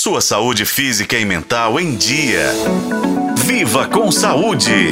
sua saúde física e mental em dia. Viva com saúde!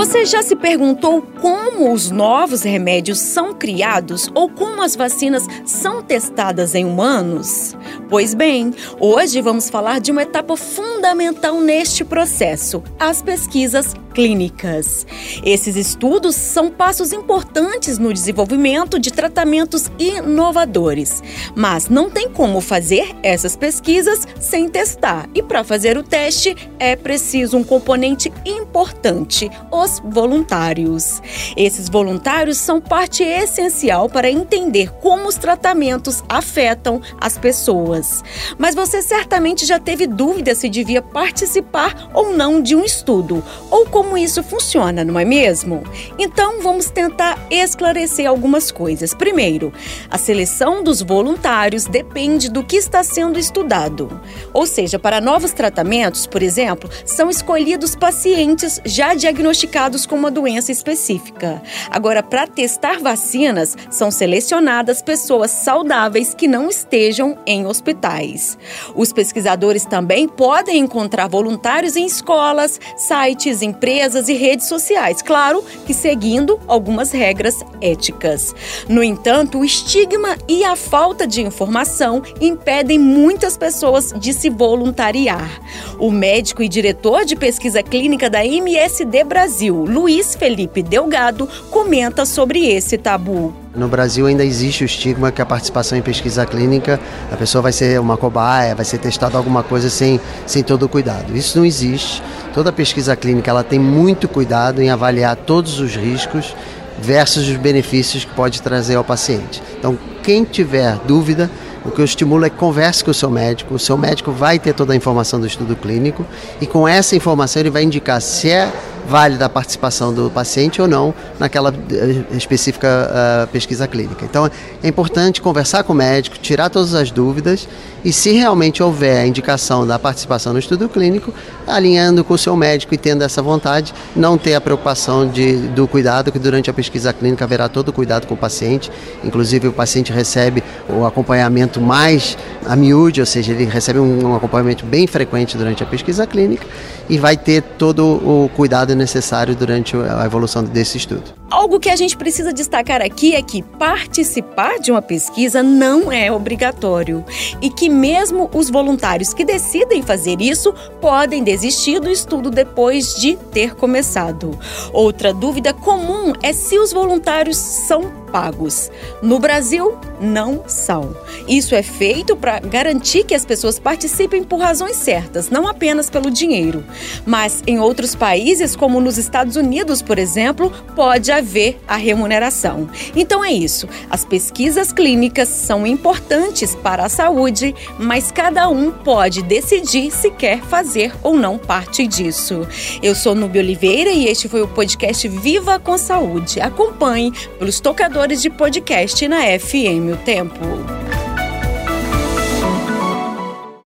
Você já se perguntou como os novos remédios são criados ou como as vacinas são testadas em humanos? Pois bem, hoje vamos falar de uma etapa fundamental neste processo: as pesquisas clínicas. Esses estudos são passos importantes no desenvolvimento de tratamentos inovadores, mas não tem como fazer essas pesquisas sem testar. E para fazer o teste é preciso um componente importante: os voluntários. Esses voluntários são parte essencial para entender como os tratamentos afetam as pessoas. Mas você certamente já teve dúvida se devia participar ou não de um estudo ou como isso funciona, não é mesmo? Então vamos tentar esclarecer algumas coisas. Primeiro, a seleção dos voluntários depende do que está sendo estudado. Ou seja, para novos tratamentos, por exemplo, são escolhidos pacientes já diagnosticados com uma doença específica. Agora, para testar vacinas, são selecionadas pessoas saudáveis que não estejam em hospitais. Os pesquisadores também podem encontrar voluntários em escolas, sites, empresas e redes sociais, claro que seguindo algumas regras éticas. No entanto, o estigma e a falta de informação impedem muitas pessoas de se voluntariar. O médico e diretor de pesquisa clínica da MSD Brasil, Luiz Felipe Delgado, comenta sobre esse tabu. No Brasil ainda existe o estigma que a participação em pesquisa clínica, a pessoa vai ser uma cobaia, vai ser testada alguma coisa sem, sem todo o cuidado. Isso não existe. Toda pesquisa clínica ela tem muito cuidado em avaliar todos os riscos versus os benefícios que pode trazer ao paciente. Então, quem tiver dúvida, o que eu estimulo é que converse com o seu médico. O seu médico vai ter toda a informação do estudo clínico e com essa informação ele vai indicar se é válida a participação do paciente ou não naquela eh, específica uh, pesquisa clínica. Então é importante conversar com o médico, tirar todas as dúvidas e se realmente houver a indicação da participação no estudo clínico, alinhando com o seu médico e tendo essa vontade, não ter a preocupação de, do cuidado, que durante a pesquisa clínica haverá todo o cuidado com o paciente, inclusive o paciente recebe o acompanhamento mais a miúde, ou seja, ele recebe um, um acompanhamento bem frequente durante a pesquisa clínica e vai ter todo o cuidado necessário durante a evolução desse estudo. Algo que a gente precisa destacar aqui é que participar de uma pesquisa não é obrigatório e que mesmo os voluntários que decidem fazer isso podem desistir do estudo depois de ter começado. Outra dúvida comum é se os voluntários são pagos. No Brasil, não são. Isso é feito para garantir que as pessoas participem por razões certas, não apenas pelo dinheiro. Mas em outros países, como nos Estados Unidos, por exemplo, pode haver a remuneração. Então é isso. As pesquisas clínicas são importantes para a saúde, mas cada um pode decidir se quer fazer ou não parte disso. Eu sou Nubia Oliveira e este foi o podcast Viva com Saúde. Acompanhe pelos tocadores de podcast na FM O Tempo.